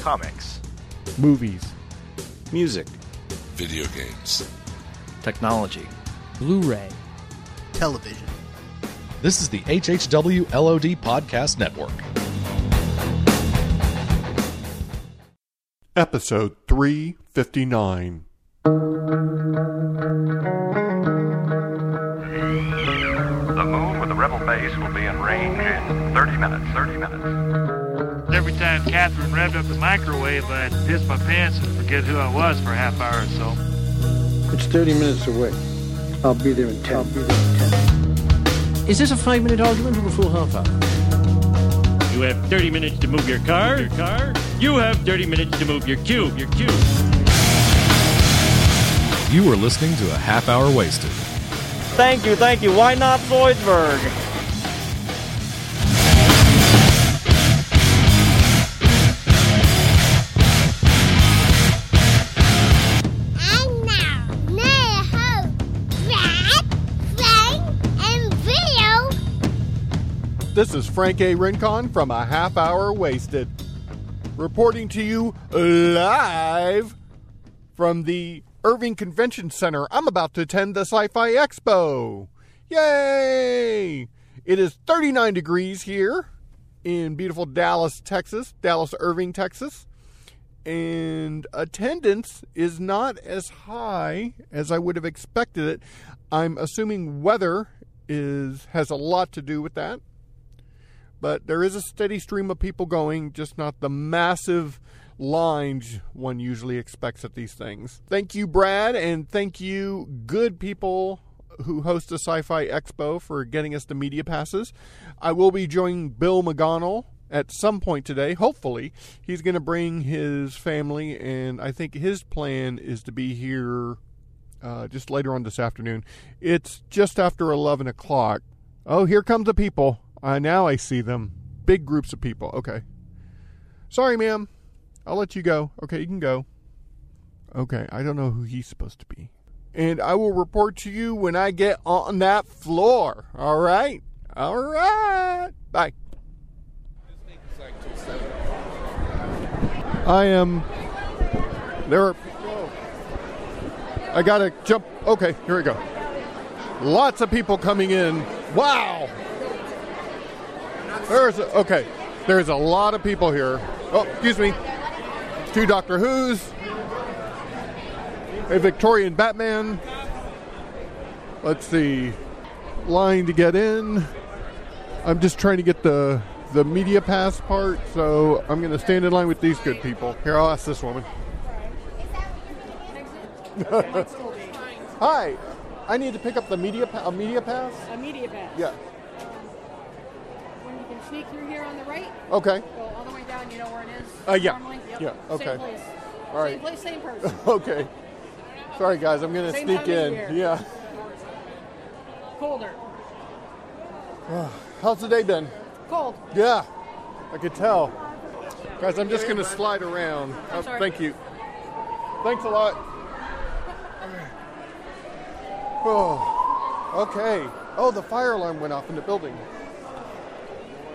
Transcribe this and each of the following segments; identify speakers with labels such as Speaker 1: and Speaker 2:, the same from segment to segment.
Speaker 1: comics,
Speaker 2: movies,
Speaker 3: music,
Speaker 4: video games,
Speaker 1: technology,
Speaker 5: Blu ray,
Speaker 6: television.
Speaker 7: This is the HHW LOD Podcast Network.
Speaker 2: Episode 359.
Speaker 8: The moon with the rebel base will be in range in 30 minutes. 30 minutes.
Speaker 9: Every time Catherine revved up the microwave, I'd piss my pants and forget who I was for a half hour or so.
Speaker 10: It's 30 minutes away. I'll be there in 10. I'll be there in 10.
Speaker 5: Is this a five minute argument or a full half hour?
Speaker 9: You have 30 minutes to move your car. Your car. You have 30 minutes to move your cube. Your cube.
Speaker 7: You are listening to a half hour wasted.
Speaker 11: Thank you, thank you. Why not Zoidberg?
Speaker 2: This is Frank A. Rincon from A Half Hour Wasted, reporting to you live from the Irving Convention Center. I'm about to attend the Sci Fi Expo. Yay! It is 39 degrees here in beautiful Dallas, Texas, Dallas Irving, Texas. And attendance is not as high as I would have expected it. I'm assuming weather is has a lot to do with that but there is a steady stream of people going, just not the massive lines one usually expects at these things. Thank you, Brad, and thank you, good people who host the Sci Fi Expo, for getting us the media passes. I will be joining Bill McGonnell at some point today, hopefully. He's going to bring his family, and I think his plan is to be here uh, just later on this afternoon. It's just after 11 o'clock. Oh, here come the people. Uh, now I see them. Big groups of people. Okay. Sorry, ma'am. I'll let you go. Okay, you can go. Okay, I don't know who he's supposed to be. And I will report to you when I get on that floor. All right? All right. Bye. I am. There are. I gotta jump. Okay, here we go. Lots of people coming in. Wow. There's a, okay. There's a lot of people here. Oh, excuse me. Two Doctor Who's, a Victorian Batman. Let's see. Line to get in. I'm just trying to get the the media pass part, so I'm going to stand in line with these good people. Here, I'll ask this woman. Hi. I need to pick up the media pa- a media pass.
Speaker 12: A media pass.
Speaker 2: Yeah.
Speaker 12: When you can sneak through here on the right.
Speaker 2: Okay.
Speaker 12: Go all the way down. You know where it is.
Speaker 2: Uh, yeah.
Speaker 12: Normally? Yep.
Speaker 2: Yeah, okay.
Speaker 12: Same place.
Speaker 2: All right.
Speaker 12: Same place, same person.
Speaker 2: okay. Sorry, guys. I'm going to
Speaker 12: Same
Speaker 2: sneak in. Yeah.
Speaker 12: Colder.
Speaker 2: How's the day been?
Speaker 12: Cold.
Speaker 2: Yeah. I could tell. Guys, I'm just going to slide around. Oh,
Speaker 12: sorry.
Speaker 2: thank you. Thanks a lot. Oh, okay. Oh, the fire alarm went off in the building.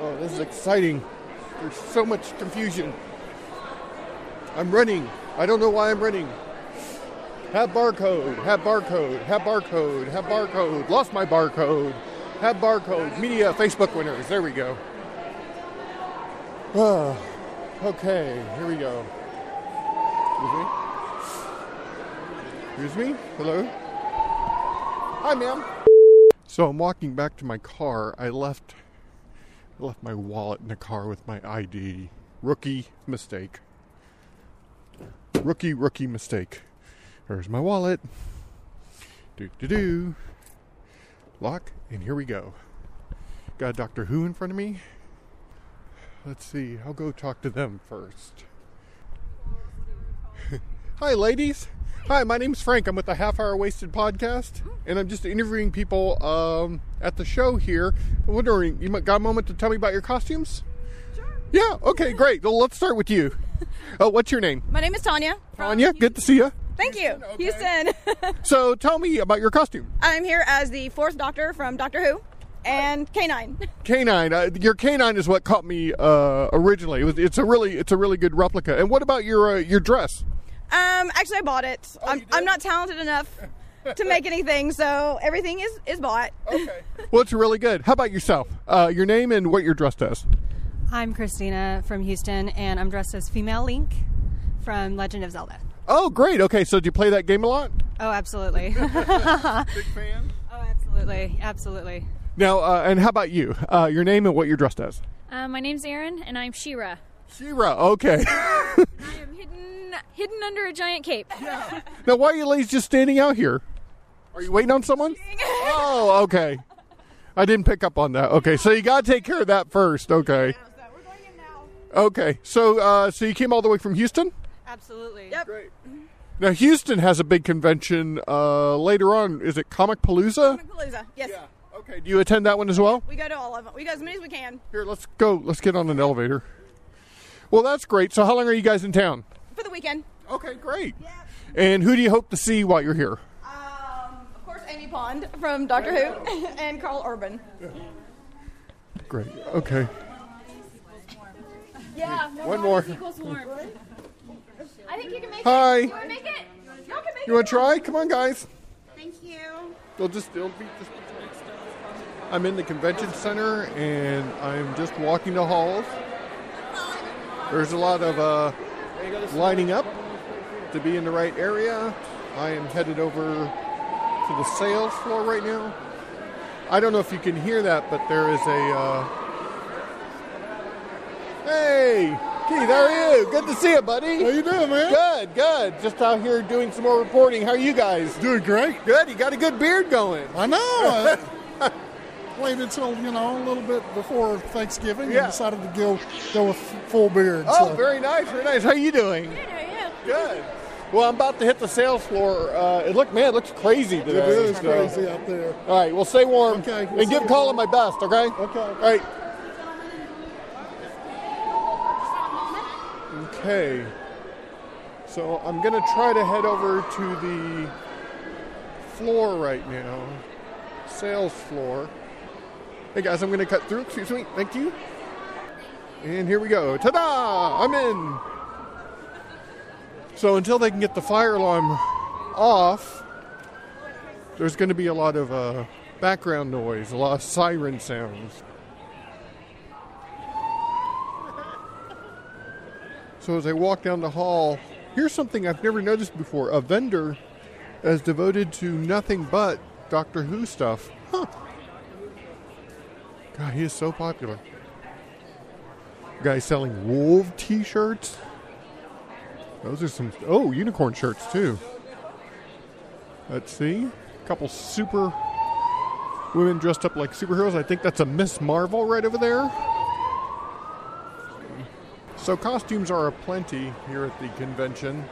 Speaker 2: Oh, this is exciting. There's so much confusion. I'm running. I don't know why I'm running. Have barcode. Have barcode. Have barcode. Have barcode. Lost my barcode. Have barcode. Media Facebook winners. There we go. Ah, okay, here we go. Excuse me. Excuse me. Hello. Hi, ma'am. So I'm walking back to my car. I left left my wallet in the car with my ID. Rookie mistake. Rookie rookie mistake. There's my wallet. Do do do. Lock and here we go. Got Doctor Who in front of me. Let's see. I'll go talk to them first. Hi, ladies. Hi, my name's Frank. I'm with the Half Hour Wasted podcast, and I'm just interviewing people um, at the show here. I'm wondering, you got a moment to tell me about your costumes? Sure. Yeah. Okay. Great. Well, let's start with you. Oh, what's your name?
Speaker 13: My name is Tanya.
Speaker 2: Tanya. Good to see you.
Speaker 13: Thank you, Houston.
Speaker 2: So, tell me about your costume.
Speaker 13: I'm here as the fourth Doctor from Doctor Who.
Speaker 1: and K-9.
Speaker 2: K-9. Uh, your K-9 is what caught me uh, originally. It was, it's a really it's a really good replica. And what about your uh, your dress?
Speaker 1: Um, actually, I bought it. I'm, I'm not talented enough to make anything, so everything is is bought.
Speaker 2: Okay. Well, it's really good. How about yourself? Uh, your name and what you're dressed as?
Speaker 3: I'm Christina from Houston, and I'm dressed as Female Link from Legend of Zelda.
Speaker 2: Oh, great. Okay, so do you play that game a lot?
Speaker 3: Oh, absolutely. Big
Speaker 2: fan?
Speaker 3: Oh, absolutely. Absolutely.
Speaker 2: Now, uh, and how about you? Uh, your name and what you're dressed as?
Speaker 6: Uh, my name's Erin, and I'm She-Ra.
Speaker 2: She-Ra. Okay.
Speaker 6: I am hidden hidden under a giant cape.
Speaker 2: now, why are you ladies just standing out here? Are you waiting on someone? oh, okay. I didn't pick up on that. Okay, so you got to take care of that first. Okay. Okay, so uh, so you came all the way from Houston?
Speaker 3: Absolutely.
Speaker 1: Yep.
Speaker 3: Great.
Speaker 2: Now Houston has a big convention uh, later on. Is it Comicpalooza? Comic Palooza.
Speaker 1: Yes.
Speaker 2: Okay. Do you attend that one as well?
Speaker 1: We go to all of them. We go as many as we can.
Speaker 2: Here, let's go. Let's get on an elevator. Well, that's great. So, how long are you guys in town?
Speaker 1: For the weekend.
Speaker 2: Okay, great. And who do you hope to see while you're here?
Speaker 1: Of course, Amy Pond from Doctor Who and Karl Urban.
Speaker 2: Great. Okay.
Speaker 6: Yeah.
Speaker 2: One more.
Speaker 6: I think you can make
Speaker 2: Hi.
Speaker 6: it. You want to make it? Y'all can make
Speaker 2: You want to try? Come on, guys.
Speaker 1: Thank you.
Speaker 2: They'll just they'll be just. I'm in the convention center and I'm just walking the halls. There's a lot of uh, lining up to be in the right area. I am headed over to the sales floor right now. I don't know if you can hear that, but there is a. Uh... Hey, Keith, how are you? Good to see you, buddy. How
Speaker 13: you doing, man?
Speaker 2: Good, good. Just out here doing some more reporting. How are you guys?
Speaker 13: Doing great.
Speaker 2: Good. You got a good beard going.
Speaker 13: I know. I waited until you know a little bit before Thanksgiving
Speaker 2: Yeah.
Speaker 13: and decided to go go with full beard.
Speaker 2: Oh,
Speaker 13: so.
Speaker 2: very nice, very nice. How are you doing? Good,
Speaker 6: how are you?
Speaker 2: Good. Well, I'm about to hit the sales floor. Uh, it look, man, it looks crazy today.
Speaker 13: is
Speaker 2: so-
Speaker 13: crazy out there.
Speaker 2: All right, well, stay warm.
Speaker 13: Okay, we'll
Speaker 2: and give
Speaker 13: you.
Speaker 2: Colin my best, okay?
Speaker 13: Okay.
Speaker 2: All right. Okay. So I'm going to try to head over to the floor right now. Sales floor. Hey guys, I'm going to cut through. Excuse me. Thank you. And here we go. Ta-da! I'm in. So until they can get the fire alarm off, there's going to be a lot of uh, background noise, a lot of siren sounds. So as I walk down the hall, here's something I've never noticed before: a vendor as devoted to nothing but Doctor Who stuff. Huh. God, he is so popular. Guy selling wolf T-shirts. Those are some oh unicorn shirts too. Let's see, a couple super women dressed up like superheroes. I think that's a Miss Marvel right over there. So costumes are aplenty here at the convention.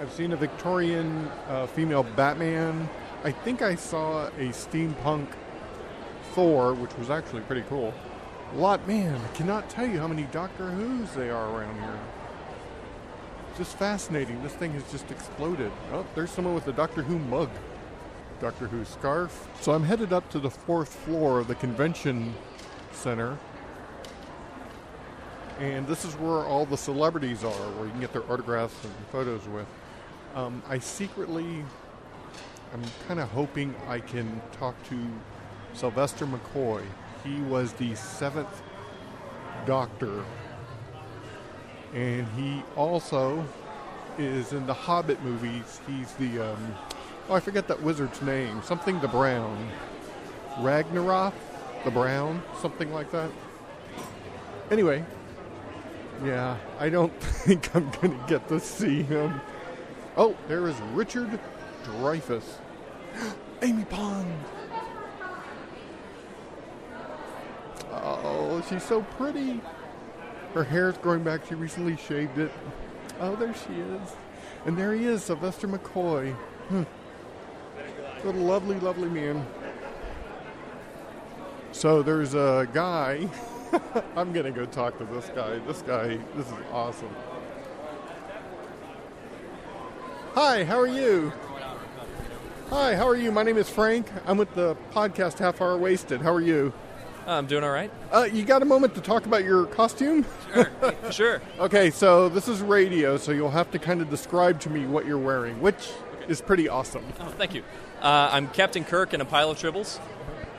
Speaker 2: I've seen a Victorian uh, female Batman. I think I saw a steampunk Thor, which was actually pretty cool. A lot, man. I cannot tell you how many Doctor Who's they are around here. Just fascinating. This thing has just exploded. Oh, there's someone with a Doctor Who mug. Doctor Who scarf. So I'm headed up to the fourth floor of the convention center. And this is where all the celebrities are, where you can get their autographs and photos with. Um, I secretly, I'm kind of hoping I can talk to Sylvester McCoy. He was the seventh Doctor, and he also is in the Hobbit movies. He's the, um, oh, I forget that wizard's name. Something the Brown. Ragnarok the Brown, something like that. Anyway, yeah, I don't think I'm to get to see him. Oh, there is Richard Dreyfuss. Amy Pond. Oh, she's so pretty. Her hair's growing back. She recently shaved it. Oh, there she is. And there he is, Sylvester McCoy. Hmm. What a lovely, lovely man. So there's a guy. I'm going to go talk to this guy. This guy, this is awesome. Hi, how are you? Hi, how are you? My name is Frank. I'm with the podcast Half Hour Wasted. How are you?
Speaker 14: I'm doing all right.
Speaker 2: Uh, you got a moment to talk about your costume?
Speaker 14: Sure. sure.
Speaker 2: Okay, so this is radio, so you'll have to kind of describe to me what you're wearing, which is pretty awesome.
Speaker 14: Oh, thank you. Uh, I'm Captain Kirk in a pile of tribbles.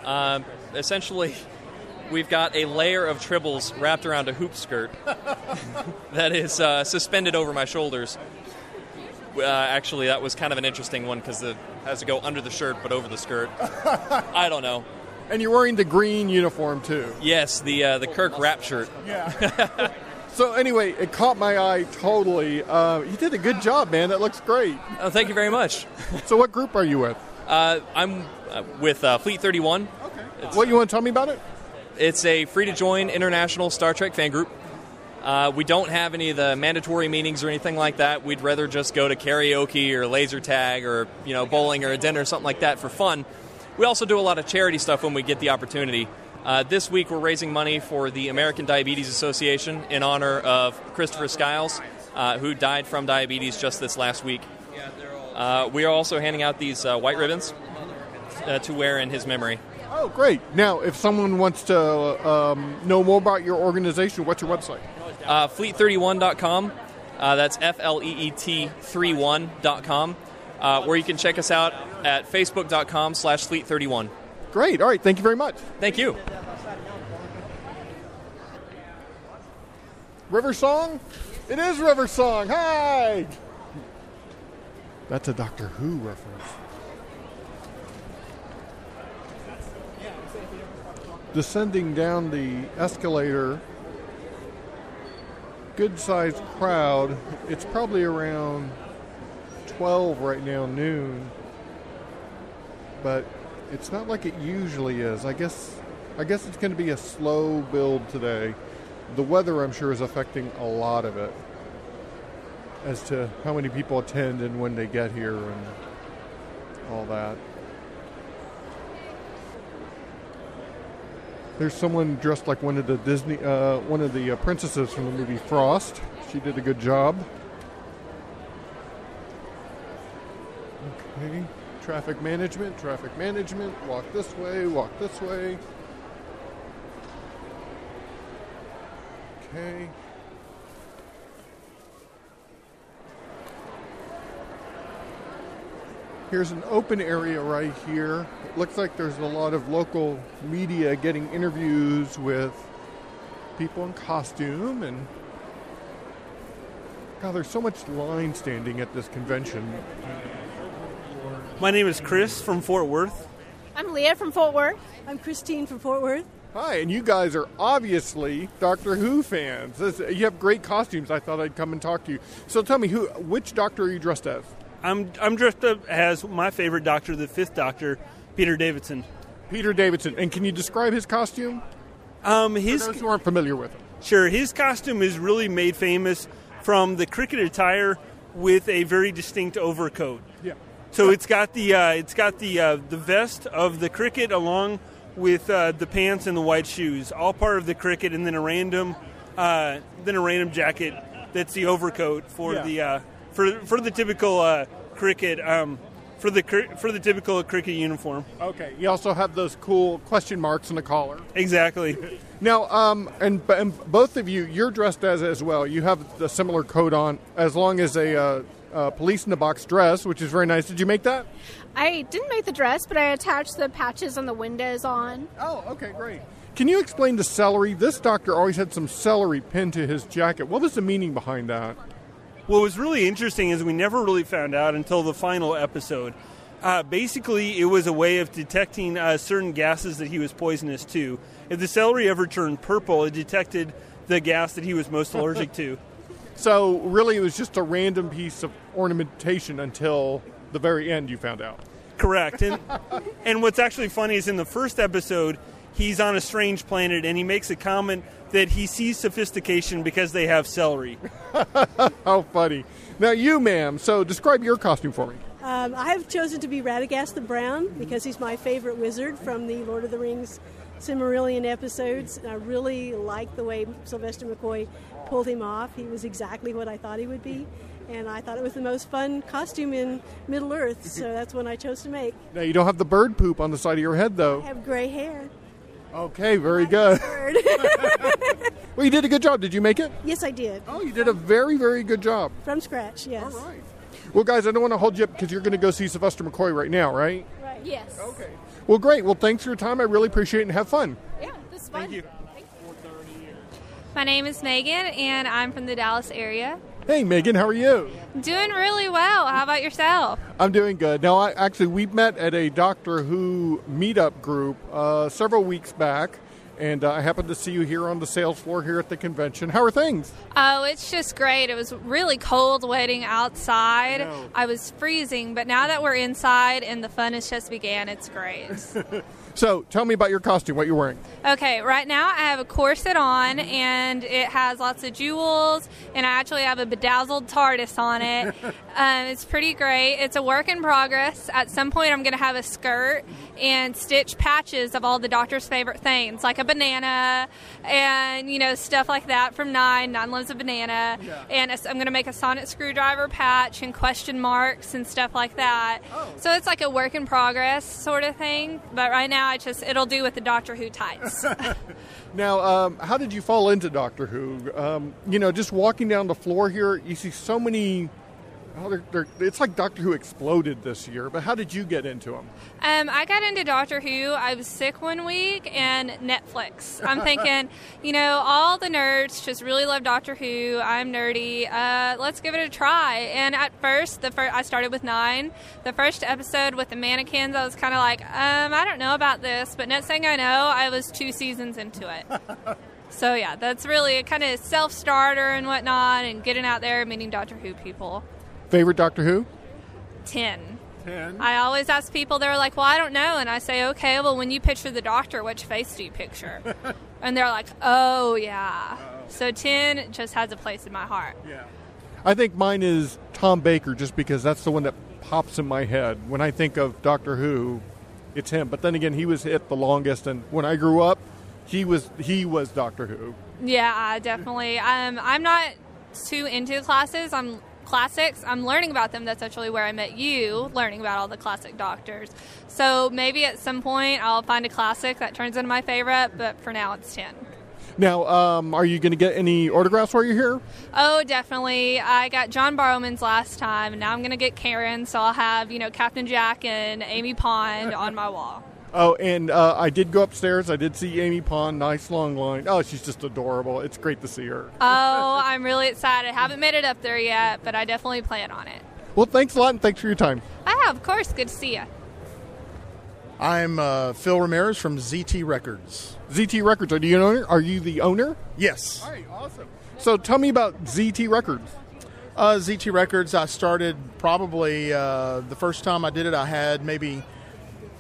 Speaker 14: Um, essentially, we've got a layer of tribbles wrapped around a hoop skirt that is uh, suspended over my shoulders. Uh, actually, that was kind of an interesting one because it has to go under the shirt but over the skirt. I don't know.
Speaker 2: And you're wearing the green uniform too.
Speaker 14: Yes, the uh, the Kirk wrap shirt.
Speaker 2: Yeah. so anyway, it caught my eye totally. Uh, you did a good job, man. That looks great.
Speaker 14: Oh, thank you very much.
Speaker 2: so, what group are you with?
Speaker 14: Uh, I'm uh, with uh, Fleet 31.
Speaker 2: Okay. what you want to tell me about it?
Speaker 14: It's a free to join international Star Trek fan group. Uh, we don't have any of the mandatory meetings or anything like that. We'd rather just go to karaoke or laser tag or you know bowling or a dinner or something like that for fun. We also do a lot of charity stuff when we get the opportunity. Uh, this week we're raising money for the American Diabetes Association in honor of Christopher Skiles, uh, who died from diabetes just this last week. Uh, we are also handing out these uh, white ribbons uh, to wear in his memory.
Speaker 2: Oh, great. Now, if someone wants to um, know more about your organization, what's your website?
Speaker 14: Uh, fleet31.com. Uh, that's F L E E T 31.com. Uh, where you can check us out at facebook.com slash fleet31.
Speaker 2: Great. All right. Thank you very much.
Speaker 14: Thank you.
Speaker 2: River Song? It is River Song. Hi. That's a Doctor Who reference. Descending down the escalator, good sized crowd. It's probably around 12 right now, noon. But it's not like it usually is. I guess I guess it's going to be a slow build today. The weather, I'm sure, is affecting a lot of it as to how many people attend and when they get here and all that. There's someone dressed like one of the Disney, uh, one of the uh, princesses from the movie Frost. She did a good job. Okay, traffic management, traffic management. Walk this way, walk this way. Okay. Here's an open area right here. It looks like there's a lot of local media getting interviews with people in costume and God, there's so much line standing at this convention.
Speaker 15: My name is Chris from Fort Worth.
Speaker 6: I'm Leah from Fort Worth.
Speaker 16: I'm Christine from Fort Worth.
Speaker 2: Hi, and you guys are obviously Doctor Who fans. This, you have great costumes. I thought I'd come and talk to you. So tell me, who, which Doctor are you dressed as?
Speaker 15: I'm I'm dressed up as my favorite Doctor, the Fifth Doctor, Peter Davidson.
Speaker 2: Peter Davidson, and can you describe his costume?
Speaker 15: Um, his
Speaker 2: For those who aren't familiar with him.
Speaker 15: Sure, his costume is really made famous from the cricket attire with a very distinct overcoat. So it's got the uh, it's got the uh, the vest of the cricket along with uh, the pants and the white shoes, all part of the cricket, and then a random uh, then a random jacket that's the overcoat for
Speaker 2: Yeah.
Speaker 15: the uh, for for the typical uh, cricket um, for the for the typical cricket uniform.
Speaker 2: Okay. You also have those cool question marks on the collar.
Speaker 15: Exactly.
Speaker 2: Now, um, and, and both of you, you're dressed as as well. You have a similar coat on, as long as a uh, uh, police in the box dress, which is very nice. Did you make that?
Speaker 6: I didn't make the dress, but I attached the patches on the windows on.
Speaker 2: Oh, okay, great. Can you explain the celery? This doctor always had some celery pinned to his jacket. What was the meaning behind that?
Speaker 15: What was really interesting is we never really found out until the final episode. Uh, basically, it was a way of detecting uh, certain gases that he was poisonous to. If the celery ever turned purple, it detected the gas that he was most allergic to.
Speaker 2: So, really, it was just a random piece of ornamentation until the very end, you found out.
Speaker 15: Correct. And, and what's actually funny is in the first episode, he's on a strange planet and he makes a comment that he sees sophistication because they have celery.
Speaker 2: How funny. Now, you, ma'am, so describe your costume for me.
Speaker 16: Um, I have chosen to be Radagast the Brown because he's my favorite wizard from the Lord of the Rings Silmarillion episodes. And I really liked the way Sylvester McCoy pulled him off. He was exactly what I thought he would be. And I thought it was the most fun costume in Middle Earth, so that's one I chose to make.
Speaker 2: Now you don't have the bird poop on the side of your head, though.
Speaker 16: I have gray hair.
Speaker 2: Okay, very good. well, you did a good job. Did you make it?
Speaker 16: Yes, I did.
Speaker 2: Oh, you did a very, very good job.
Speaker 16: From scratch, yes.
Speaker 2: All right. Well, guys, I don't want to hold you up because you're going to go see Sylvester McCoy right now, right?
Speaker 6: Right. Yes.
Speaker 16: Okay.
Speaker 2: Well, great. Well, thanks for your time. I really appreciate it and have fun.
Speaker 6: Yeah, this is fun.
Speaker 2: Thank you.
Speaker 17: My name is Megan, and I'm from the Dallas area.
Speaker 2: Hey, Megan, how are you?
Speaker 17: Doing really well. How about yourself?
Speaker 2: I'm doing good. Now, I, actually, we met at a Doctor Who meetup group uh, several weeks back, and uh, I happened to see you here on the sales floor here at the convention. How are things?
Speaker 17: Oh, it's just great. It was really cold waiting outside. I was freezing, but now that we're inside and the fun has just began, it's great.
Speaker 2: So, tell me about your costume, what you're wearing.
Speaker 17: Okay, right now I have a corset on and it has lots of jewels, and I actually have a bedazzled TARDIS on it. um, it's pretty great. It's a work in progress. At some point, I'm going to have a skirt and stitch patches of all the doctor's favorite things, like a banana and, you know, stuff like that from Nine, Nine Lives a Banana. And I'm going to make a sonic screwdriver patch and question marks and stuff like that. So it's like a work in progress sort of thing. But right now, I just, it'll do with the Doctor Who tights.
Speaker 2: Now, um, how did you fall into Doctor Who? Um, you know, just walking down the floor here, you see so many. Oh, they're, they're, it's like Doctor Who exploded this year, but how did you get into them?
Speaker 17: Um, I got into Doctor Who. I was sick one week and Netflix. I'm thinking, you know, all the nerds just really love Doctor Who. I'm nerdy. Uh, let's give it a try. And at first, the first I started with nine. The first episode with the mannequins, I was kind of like, um, I don't know about this. But next thing I know, I was two seasons into it. so yeah, that's really a kind of self starter and whatnot, and getting out there meeting Doctor Who people.
Speaker 2: Favorite Doctor Who?
Speaker 17: Ten.
Speaker 2: Ten.
Speaker 17: I always ask people, they're like, well, I don't know. And I say, okay, well, when you picture the doctor, which face do you picture? and they're like, oh, yeah. So 10 just has a place in my heart.
Speaker 2: Yeah. I think mine is Tom Baker, just because that's the one that pops in my head when I think of Doctor Who. It's him, but then again, he was hit the longest, and when I grew up, he was he was Doctor Who.
Speaker 17: Yeah, I definitely. Um, I'm not too into classes. I'm classics. I'm learning about them. That's actually where I met you, learning about all the classic doctors. So maybe at some point I'll find a classic that turns into my favorite, but for now it's 10.
Speaker 2: Now, um, are you going to get any autographs while you're here?
Speaker 17: Oh, definitely. I got John Barrowman's last time, and now I'm going to get Karen, so I'll have, you know, Captain Jack and Amy Pond on my wall.
Speaker 2: Oh, and uh, I did go upstairs. I did see Amy Pond. Nice long line. Oh, she's just adorable. It's great to see her.
Speaker 17: Oh, I'm really excited. Haven't made it up there yet, but I definitely plan on it.
Speaker 2: Well, thanks a lot, and thanks for your time.
Speaker 17: I have, of course. Good to see you.
Speaker 18: I'm uh, Phil Ramirez from ZT Records.
Speaker 2: ZT Records. Are you the owner? Are you the owner?
Speaker 18: Yes.
Speaker 2: All right, awesome. So tell me about ZT Records.
Speaker 18: Uh, ZT Records. I started probably uh, the first time I did it. I had maybe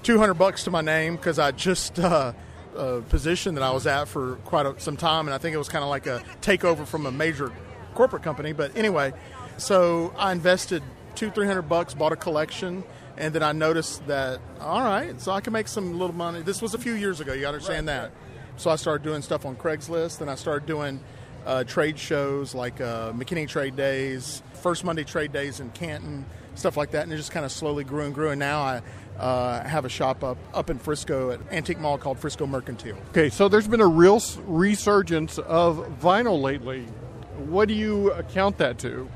Speaker 18: 200 bucks to my name because I just uh, a position that I was at for quite a, some time, and I think it was kind of like a takeover from a major corporate company. But anyway, so I invested two, three hundred bucks, bought a collection, and then I noticed that all right, so I can make some little money. This was a few years ago. You understand that? So I started doing stuff on Craigslist, and I started doing uh, trade shows like uh, McKinney Trade Days, First Monday Trade Days in Canton, stuff like that, and it just kind of slowly grew and grew. And now I uh, have a shop up up in Frisco at Antique Mall called Frisco Mercantile.
Speaker 2: Okay, so there's been a real resurgence of vinyl lately. What do you account that to?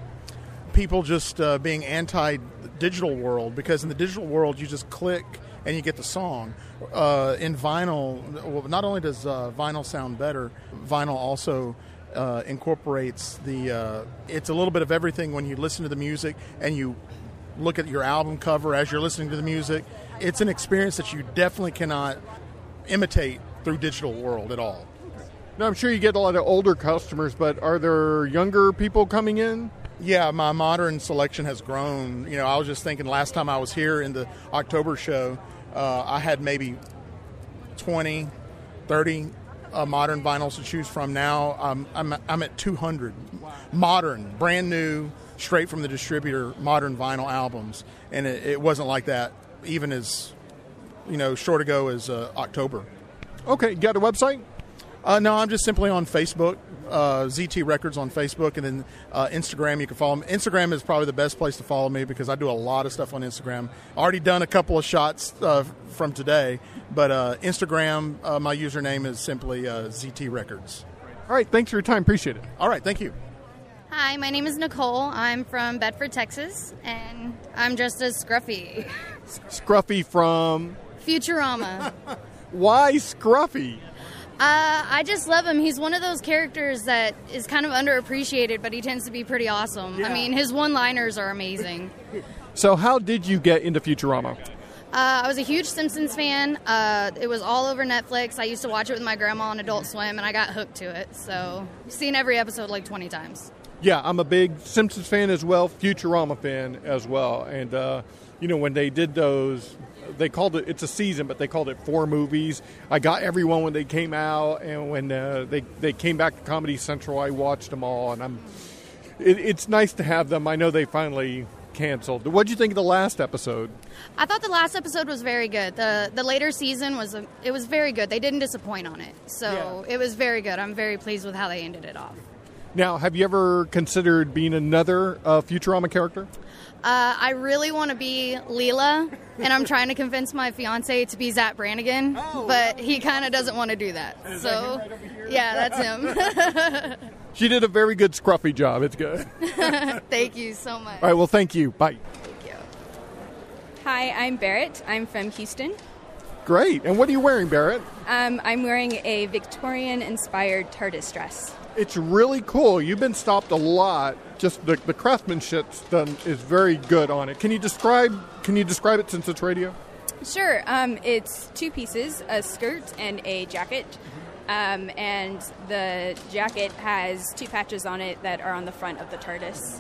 Speaker 18: People just uh, being anti digital world because in the digital world you just click and you get the song. Uh, in vinyl, well, not only does uh, vinyl sound better, vinyl also uh, incorporates the. Uh, it's a little bit of everything when you listen to the music and you look at your album cover as you're listening to the music. It's an experience that you definitely cannot imitate through digital world at all.
Speaker 2: Now, I'm sure you get a lot of older customers, but are there younger people coming in?
Speaker 18: Yeah, my modern selection has grown. You know, I was just thinking last time I was here in the October show, uh, I had maybe 20, 30 uh, modern vinyls to choose from. Now um, I'm, I'm at 200 modern, brand new, straight from the distributor, modern vinyl albums. And it, it wasn't like that even as, you know, short ago as uh, October.
Speaker 2: Okay, got a website?
Speaker 18: Uh, no, I'm just simply on Facebook, uh, ZT Records on Facebook, and then uh, Instagram. You can follow me. Instagram is probably the best place to follow me because I do a lot of stuff on Instagram. Already done a couple of shots uh, from today, but uh, Instagram, uh, my username is simply uh, ZT Records.
Speaker 2: All right, thanks for your time. Appreciate it.
Speaker 18: All right, thank you.
Speaker 19: Hi, my name is Nicole. I'm from Bedford, Texas, and I'm dressed as Scruffy.
Speaker 2: Scruffy from
Speaker 19: Futurama.
Speaker 2: Why Scruffy?
Speaker 19: Uh, I just love him. He's one of those characters that is kind of underappreciated, but he tends to be pretty awesome. I mean, his one-liners are amazing.
Speaker 2: So, how did you get into Futurama?
Speaker 19: Uh, I was a huge Simpsons fan. Uh, it was all over Netflix. I used to watch it with my grandma on Adult Swim, and I got hooked to it. So, seen every episode like 20 times.
Speaker 2: Yeah, I'm a big Simpsons fan as well, Futurama fan as well. And, uh, you know, when they did those, they called it, it's a season, but they called it four movies. I got everyone when they came out, and when uh, they, they came back to Comedy Central, I watched them all. And I'm, it, it's nice to have them. I know they finally canceled. What did you think of the last episode?
Speaker 19: I thought the last episode was very good. the The later season was a, it was very good. They didn't disappoint on it, so it was very good. I'm very pleased with how they ended it off.
Speaker 2: Now, have you ever considered being another uh, Futurama character?
Speaker 19: Uh, I really want to be Leela, and I'm trying to convince my fiance to be Zapp Brannigan, but he kind of doesn't want to do that. so, yeah, that's him.
Speaker 2: She did a very good scruffy job. It's good.
Speaker 19: Thank you so much.
Speaker 2: All right, well, thank you. Bye. Thank you.
Speaker 20: Hi, I'm Barrett. I'm from Houston.
Speaker 2: Great. And what are you wearing, Barrett?
Speaker 20: Um, I'm wearing a Victorian inspired TARDIS dress.
Speaker 2: It's really cool. You've been stopped a lot. Just the, the craftsmanship done is very good on it. Can you describe? Can you describe it since it's radio?
Speaker 20: Sure. Um, it's two pieces a skirt and a jacket. Um, and the jacket has two patches on it that are on the front of the TARDIS.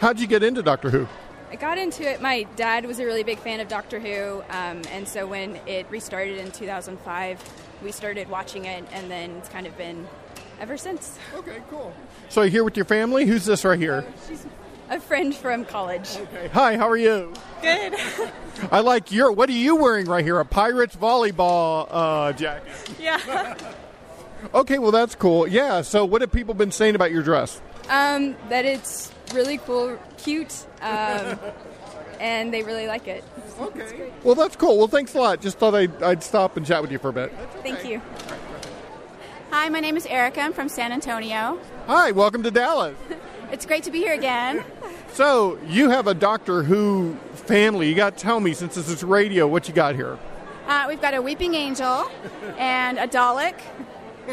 Speaker 2: How'd you get into Doctor Who?
Speaker 20: I got into it. My dad was a really big fan of Doctor Who, um, and so when it restarted in 2005, we started watching it, and then it's kind of been ever since.
Speaker 2: Okay, cool. So you're here with your family? Who's this right here?
Speaker 20: She's a friend from college.
Speaker 2: Okay. Hi, how are you?
Speaker 20: Good.
Speaker 2: I like your. What are you wearing right here? A Pirates volleyball uh, jacket.
Speaker 20: yeah.
Speaker 2: Okay, well that's cool. Yeah. So what have people been saying about your dress?
Speaker 20: Um, that it's really cool, cute, um, and they really like it.
Speaker 2: Okay. Well, that's cool. Well, thanks a lot. Just thought I'd, I'd stop and chat with you for a bit.
Speaker 20: Thank you.
Speaker 21: Hi, my name is Erica. I'm from San Antonio.
Speaker 2: Hi, welcome to Dallas.
Speaker 21: It's great to be here again.
Speaker 2: So you have a Doctor Who family. You got to tell me since this is radio, what you got here?
Speaker 21: Uh, we've got a Weeping Angel and a Dalek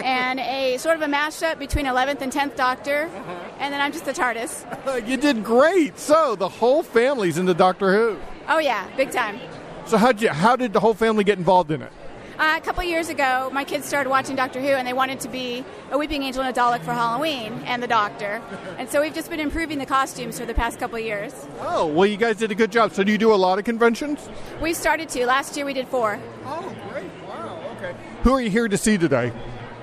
Speaker 21: and a sort of a mashup between 11th and 10th Doctor, and then I'm just the TARDIS.
Speaker 2: you did great. So the whole family's into Doctor Who.
Speaker 21: Oh yeah, big time.
Speaker 2: So how you? How did the whole family get involved in it?
Speaker 21: Uh, a couple years ago, my kids started watching Doctor Who, and they wanted to be a Weeping Angel and a Dalek for Halloween, and the Doctor. And so we've just been improving the costumes for the past couple years.
Speaker 2: Oh, well, you guys did a good job. So do you do a lot of conventions?
Speaker 21: We've started to. Last year we did four.
Speaker 2: Oh, great! Wow. Okay. Who are you here to see today?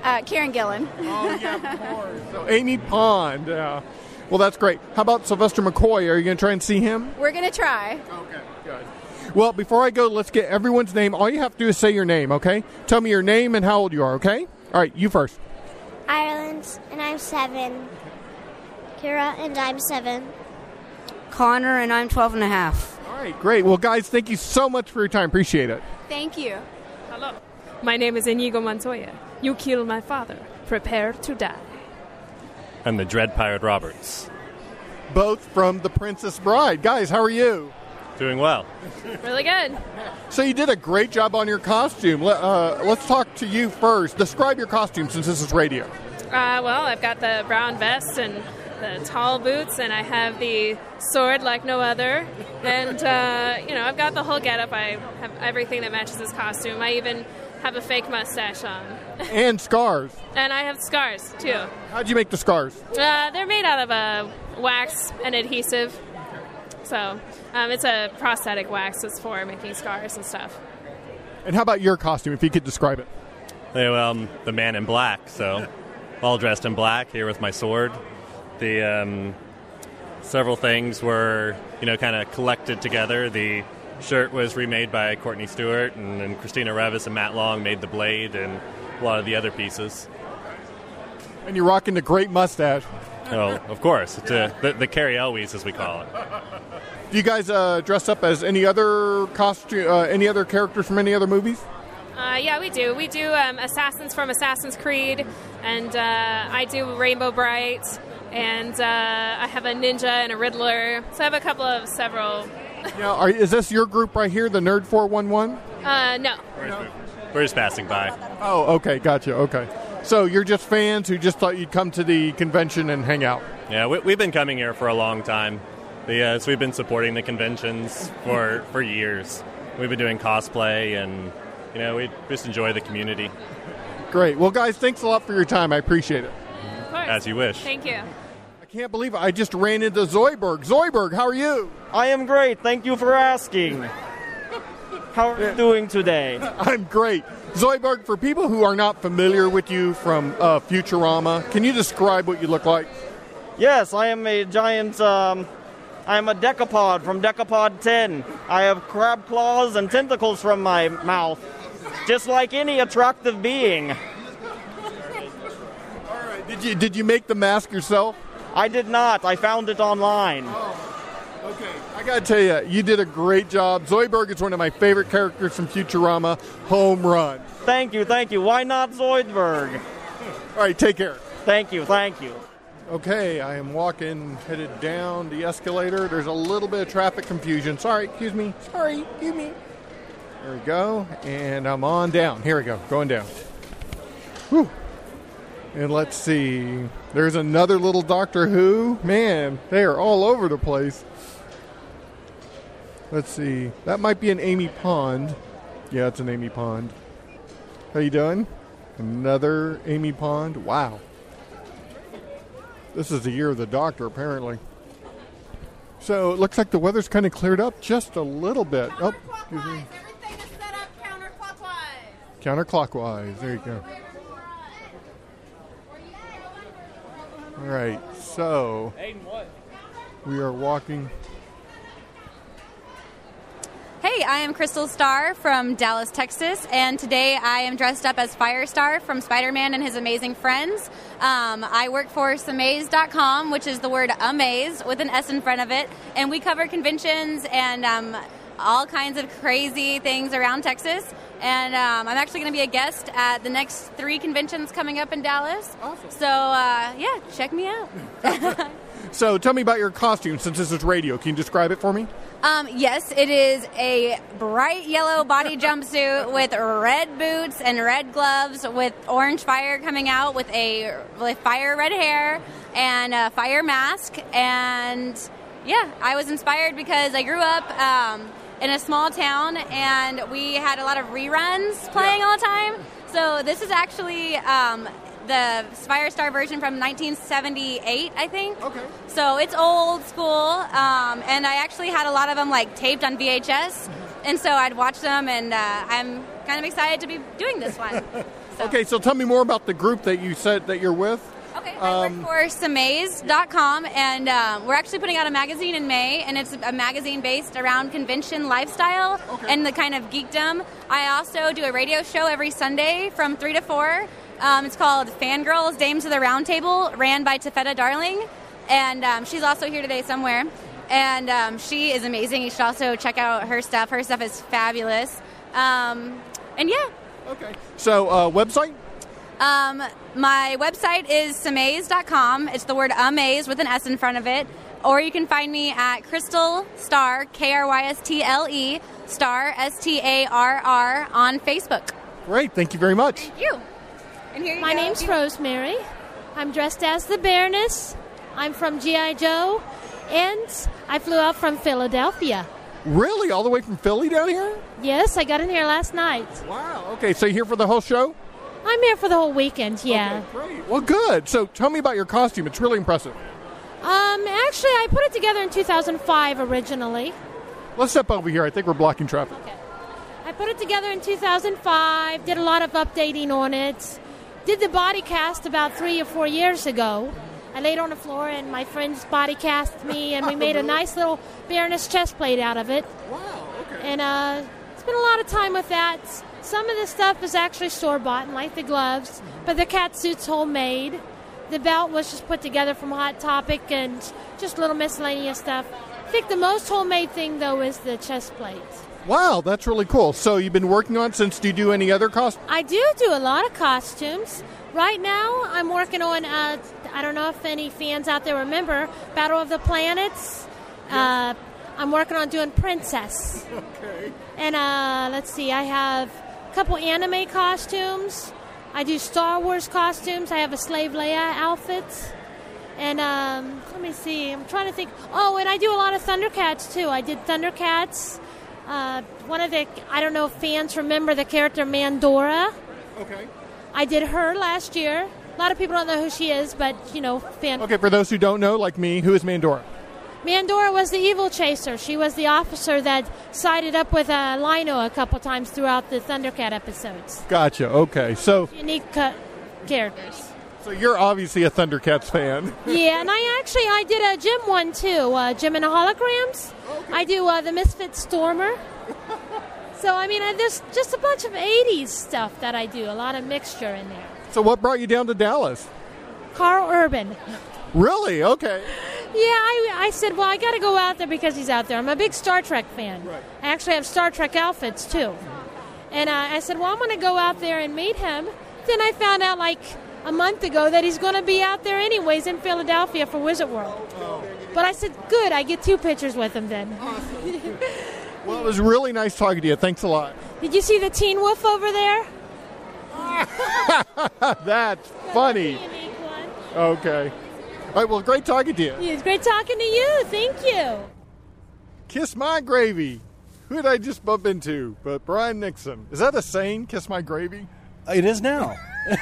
Speaker 21: Uh, Karen Gillan.
Speaker 2: Oh yeah, of course. So Amy Pond. Yeah. Well, that's great. How about Sylvester McCoy? Are you going to try and see him?
Speaker 21: We're going to try.
Speaker 2: Okay. Well, before I go, let's get everyone's name. All you have to do is say your name, okay? Tell me your name and how old you are, okay? All right, you first.
Speaker 22: Ireland, and I'm seven. Kira, and I'm seven.
Speaker 23: Connor, and I'm 12 and a half.
Speaker 2: All right, great. Well, guys, thank you so much for your time. Appreciate it.
Speaker 21: Thank you.
Speaker 12: Hello. My name is Inigo Montoya. You killed my father. Prepare to die.
Speaker 24: I'm the Dread Pirate Roberts.
Speaker 2: Both from The Princess Bride. Guys, how are you?
Speaker 24: Doing well.
Speaker 12: Really good.
Speaker 2: So you did a great job on your costume. Let, uh, let's talk to you first. Describe your costume since this is radio.
Speaker 12: Uh, well, I've got the brown vest and the tall boots, and I have the sword like no other. And, uh, you know, I've got the whole getup. I have everything that matches this costume. I even have a fake mustache on.
Speaker 2: and scars.
Speaker 12: And I have scars, too.
Speaker 2: How'd you make the scars?
Speaker 12: Uh, they're made out of uh, wax and adhesive. So um, it's a prosthetic wax. It's for making scars and stuff.
Speaker 2: And how about your costume, if you could describe it?
Speaker 24: Yeah, well, I'm the man in black, so all dressed in black here with my sword. The um, several things were, you know, kind of collected together. The shirt was remade by Courtney Stewart, and then Christina Revis and Matt Long made the blade, and a lot of the other pieces.
Speaker 2: And you're rocking the great mustache.
Speaker 24: Oh, of course, it's a, the, the Cary Elwes, as we call it.
Speaker 2: Do you guys uh, dress up as any other costume, uh, any other characters from any other movies?
Speaker 12: Uh, yeah, we do. We do um, assassins from Assassin's Creed, and uh, I do Rainbow Brite, and uh, I have a ninja and a Riddler. So I have a couple of several.
Speaker 2: Now, are, is this your group right here, the Nerd 411?
Speaker 12: Uh, no.
Speaker 24: We're just passing by.
Speaker 2: Oh, okay, gotcha. Okay. So you're just fans who just thought you'd come to the convention and hang out.
Speaker 24: Yeah, we, we've been coming here for a long time. The, uh, so we've been supporting the conventions for, for years. We've been doing cosplay, and you know, we just enjoy the community.
Speaker 2: Great. Well, guys, thanks a lot for your time. I appreciate it.
Speaker 12: Of course.
Speaker 24: As you wish.
Speaker 12: Thank you.
Speaker 2: I can't believe it. I just ran into Zoidberg. Zoidberg, how are you?
Speaker 11: I am great. Thank you for asking. How are you doing today?
Speaker 2: I'm great. Zoidberg, for people who are not familiar with you from uh, Futurama, can you describe what you look like?
Speaker 11: Yes, I am a giant. Um, I am a decapod from Decapod 10. I have crab claws and tentacles from my mouth, just like any attractive being.
Speaker 2: Did you did you make the mask yourself?
Speaker 11: I did not. I found it online.
Speaker 2: Oh, okay, I gotta tell you, you did a great job. Zoidberg is one of my favorite characters from Futurama. Home run.
Speaker 11: Thank you, thank you. Why not Zoidberg?
Speaker 2: All right, take care.
Speaker 11: Thank you, thank you.
Speaker 2: Okay, I am walking, headed down the escalator. There's a little bit of traffic confusion. Sorry, excuse me. Sorry, excuse me. There we go, and I'm on down. Here we go, going down. Whew. And let's see. There's another little Doctor Who. Man, they are all over the place. Let's see. That might be an Amy Pond. Yeah, it's an Amy Pond. How you doing? Another Amy Pond. Wow. This is the year of the Doctor, apparently. So it looks like the weather's kind of cleared up just a little bit. Oh, excuse me. Counterclockwise. There you go. All right. So we are walking.
Speaker 25: Hey, I am Krystle Starr from Dallas, Texas, and today I am dressed up as Firestar from Spider Man and His Amazing Friends. Um, I work for Samaze.com, which is the word amaze with an S in front of it, and we cover conventions and um, all kinds of crazy things around Texas. And um, I'm actually going to be a guest at the next three conventions coming up in Dallas.
Speaker 2: Awesome.
Speaker 25: So, uh, yeah, check me out.
Speaker 2: So tell me about your costume since this is radio. Can you describe it for me?
Speaker 25: Um, yes, it is a bright yellow body jumpsuit with red boots and red gloves with orange fire coming out with a with fire red hair and a fire mask. And yeah, I was inspired because I grew up um, in a small town and we had a lot of reruns playing all the time. So this is actually um, the Firestar version from 1978, I think.
Speaker 2: Okay.
Speaker 25: So it's old school, um, and I actually had a lot of them like taped on VHS, and so I'd watch them, and uh, I'm kind of excited to be doing this one.
Speaker 2: Okay, so tell me more about the group that you said that you're with.
Speaker 25: Okay, I
Speaker 2: Um,
Speaker 25: work for Samaze.com, and um, we're actually putting out a magazine in May, and it's a magazine based around convention lifestyle and the kind of geekdom. I also do a radio show every Sunday from 3 to 4. Um, it's called Fangirls Dames of the Roundtable, ran by Tafetta Darling, and um, she's also here today somewhere. And um, she is amazing. You should also check out her stuff. Her stuff is fabulous. Um, and yeah.
Speaker 2: Okay. So uh, website?
Speaker 25: Um, my website is samaze.com. It's the word amaze with an S in front of it. Or you can find me at Krystle Starr, K R Y S T L E, Starr, S T A R R, on Facebook.
Speaker 2: Great. Thank you very much.
Speaker 25: Thank you. And here you
Speaker 6: My
Speaker 25: go.
Speaker 6: name's Rosemary. I'm dressed as the Baroness. I'm from G.I. Joe, and I flew out from Philadelphia.
Speaker 2: Really? All the way from Philly down here?
Speaker 6: Yes, I got in here last night.
Speaker 2: Wow. Okay, so you're here for the whole show?
Speaker 6: I'm here for the whole weekend, yeah.
Speaker 2: Great. Well, good. So tell me about your costume. It's really impressive.
Speaker 6: Um, actually, I put it together in 2005 originally.
Speaker 2: Let's step over here. I think we're blocking traffic. Okay.
Speaker 6: I put it together in 2005, did a lot of updating on it. Did the body cast about three or four years ago. I laid on the floor and my friends body cast me, and we made a nice little Baroness chest plate out of it.
Speaker 2: Wow, okay.
Speaker 6: And uh, spent a lot of time with that. Some of the stuff is actually store bought, and like the gloves, but the cat suit's homemade. The belt was just put together from Hot Topic and just little miscellaneous stuff. I think the most homemade thing though is the chest plate.
Speaker 2: Wow, that's really cool. So you've been working on since. Do you do any other costumes?
Speaker 6: I do do a lot of costumes. Right now, I'm working on. Uh, I don't know if any fans out there remember Battle of the Planets. Uh, I'm working on doing Princess.
Speaker 2: Okay.
Speaker 6: And uh, let's see, I have a couple anime costumes. I do Star Wars costumes. I have a Slave Leia outfit. And um, let me see, I'm trying to think. Oh, and I do a lot of Thundercats too. I did Thundercats. Uh, one of the, I don't know if fans remember the character Mandora.
Speaker 2: Okay.
Speaker 6: I did her last year. A lot of people don't know who she is, but you know, fan.
Speaker 2: Okay, for those who don't know, like me, who is Mandora?
Speaker 6: Mandora was the evil chaser. She was the officer that sided up with uh, Lion-O a couple times throughout the Thundercat episodes.
Speaker 2: Gotcha. Okay, so
Speaker 6: Unique ca- characters.
Speaker 2: So you're obviously a Thundercats fan.
Speaker 6: yeah, and I actually I did a Jem one too. Uh, Jem and holograms. I do uh, the Misfit Stormer. so I mean, I, there's just a bunch of '80s stuff that I do. A lot of mixture in there.
Speaker 2: So what brought you down to Dallas?
Speaker 6: Karl Urban.
Speaker 2: Really? Okay.
Speaker 6: Yeah, I, I said, well, I got to go out there because he's out there. I'm a big Star Trek fan.
Speaker 2: Right.
Speaker 6: I actually have Star Trek outfits too. And uh, I said, well, I'm going to go out there and meet him. Then I found out like a month ago that he's going to be out there anyways in Philadelphia for Wizard World. But I said, good, I get two pictures with him then.
Speaker 2: Well, it was really nice talking to you. Thanks a lot.
Speaker 6: Did you see the Teen Wolf over there?
Speaker 2: That's funny. Okay. All right. Well, great talking to you.
Speaker 6: It's great talking to you. Thank you.
Speaker 2: Kiss my gravy. Who did I just bump into? But Brian Nixon. Is that a saying? Kiss my gravy.
Speaker 26: It is now.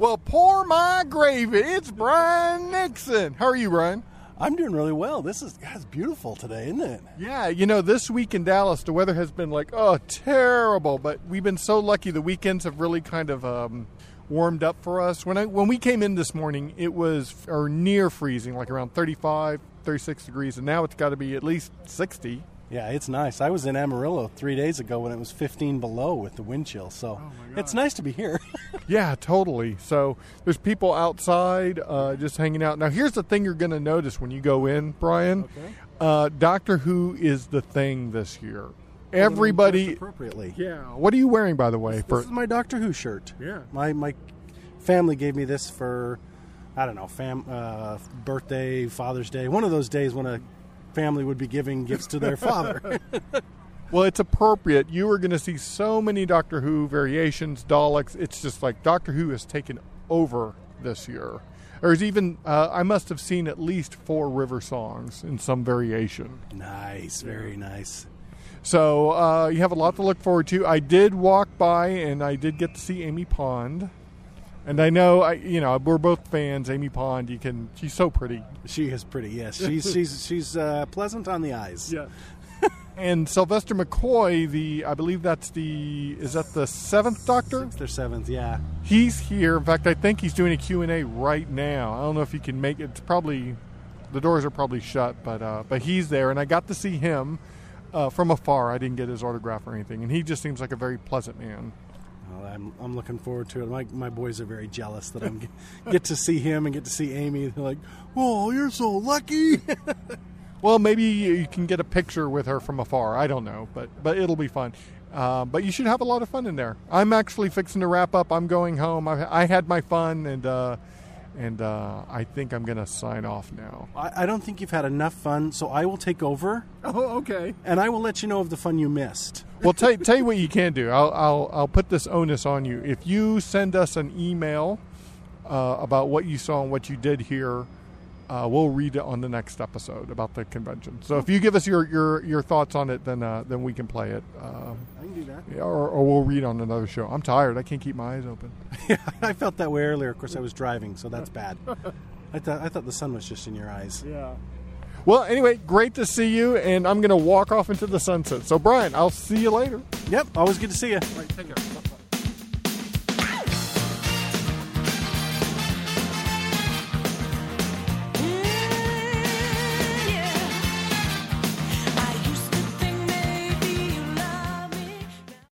Speaker 2: well, pour my gravy. It's Brian Nixon. How are you, Brian?
Speaker 26: I'm doing really well. This is God, it's beautiful today, isn't it?
Speaker 2: Yeah, you know, this week in Dallas, the weather has been like, oh, terrible. But we've been so lucky. The weekends have really kind of um, warmed up for us. When I when we came in this morning, it was or near freezing, like around 35, 36 degrees, and now it's got to be at least 60.
Speaker 26: Yeah, it's nice. I was in Amarillo three days ago when it was 15 below with the wind chill, so it's nice to be here.
Speaker 2: Yeah, totally. So there's people outside uh, just hanging out. Now, here's the thing you're going to notice when you go in, Brian.
Speaker 26: Okay.
Speaker 2: Uh, Doctor Who is the thing this year. Everybody.
Speaker 26: appropriately.
Speaker 2: Yeah. What are you wearing, by the way?
Speaker 26: This
Speaker 2: For
Speaker 26: is my Doctor Who shirt.
Speaker 2: Yeah.
Speaker 26: My my family gave me this for I don't know, fam uh, birthday, Father's Day, one of those days when a family would be giving gifts to their father.
Speaker 2: Well, it's appropriate. You are going to see so many Doctor Who variations, Daleks. It's just like Doctor Who has taken over this year. There's even, uh, I must have seen at least four River Songs in some variation.
Speaker 26: nice, very nice.
Speaker 2: So uh, you have a lot to look forward to. I did walk by and I did get to see Amy Pond. And I know, I you know, we're both fans. Amy Pond, you can, she's so pretty.
Speaker 26: She is pretty. Yes, she's she's she's uh, pleasant on the eyes.
Speaker 2: Yeah. and Sylvester McCoy, the I believe that's the is that the seventh Doctor?
Speaker 26: Sixth or seventh, yeah.
Speaker 2: He's here. In fact, I think he's doing a Q and A right now. I don't know if he can make it. It's probably the doors are probably shut, but uh, but he's there, and I got to see him uh, from afar. I didn't get his autograph or anything, and he just seems like a very pleasant man.
Speaker 26: Well, I'm, I'm looking forward to it. My, my boys are very jealous that I'm get to see him and get to see Amy. They're like, "Oh, you're so lucky."
Speaker 2: Well, maybe you can get a picture with her from afar. I don't know, but but it'll be fun. Uh, but you should have a lot of fun in there. I'm actually fixing to wrap up. I'm going home. I, I had my fun, and uh, and uh, I think I'm going to sign off now.
Speaker 26: I, I don't think you've had enough fun, so I will take over.
Speaker 2: Oh, okay.
Speaker 26: And I will let you know of the fun you missed.
Speaker 2: Well, tell, tell you what you can do. I'll, I'll I'll put this onus on you. If you send us an email uh, about what you saw and what you did here, uh, we'll read it on the next episode about the convention. So if you give us your, your, your thoughts on it, then uh, then we can play it. Um,
Speaker 26: I can do that.
Speaker 2: yeah, or, or we'll read on another show. I'm tired. I can't keep my eyes open.
Speaker 26: yeah, I felt that way earlier. Of course, I was driving, so that's bad. I thought I thought the sun was just in your eyes.
Speaker 2: Yeah. Well, anyway, great to see you, and I'm going to walk off into the sunset. So, Brian, I'll see you later.
Speaker 26: Yep, always good to see you.
Speaker 2: All right, take care. Bye.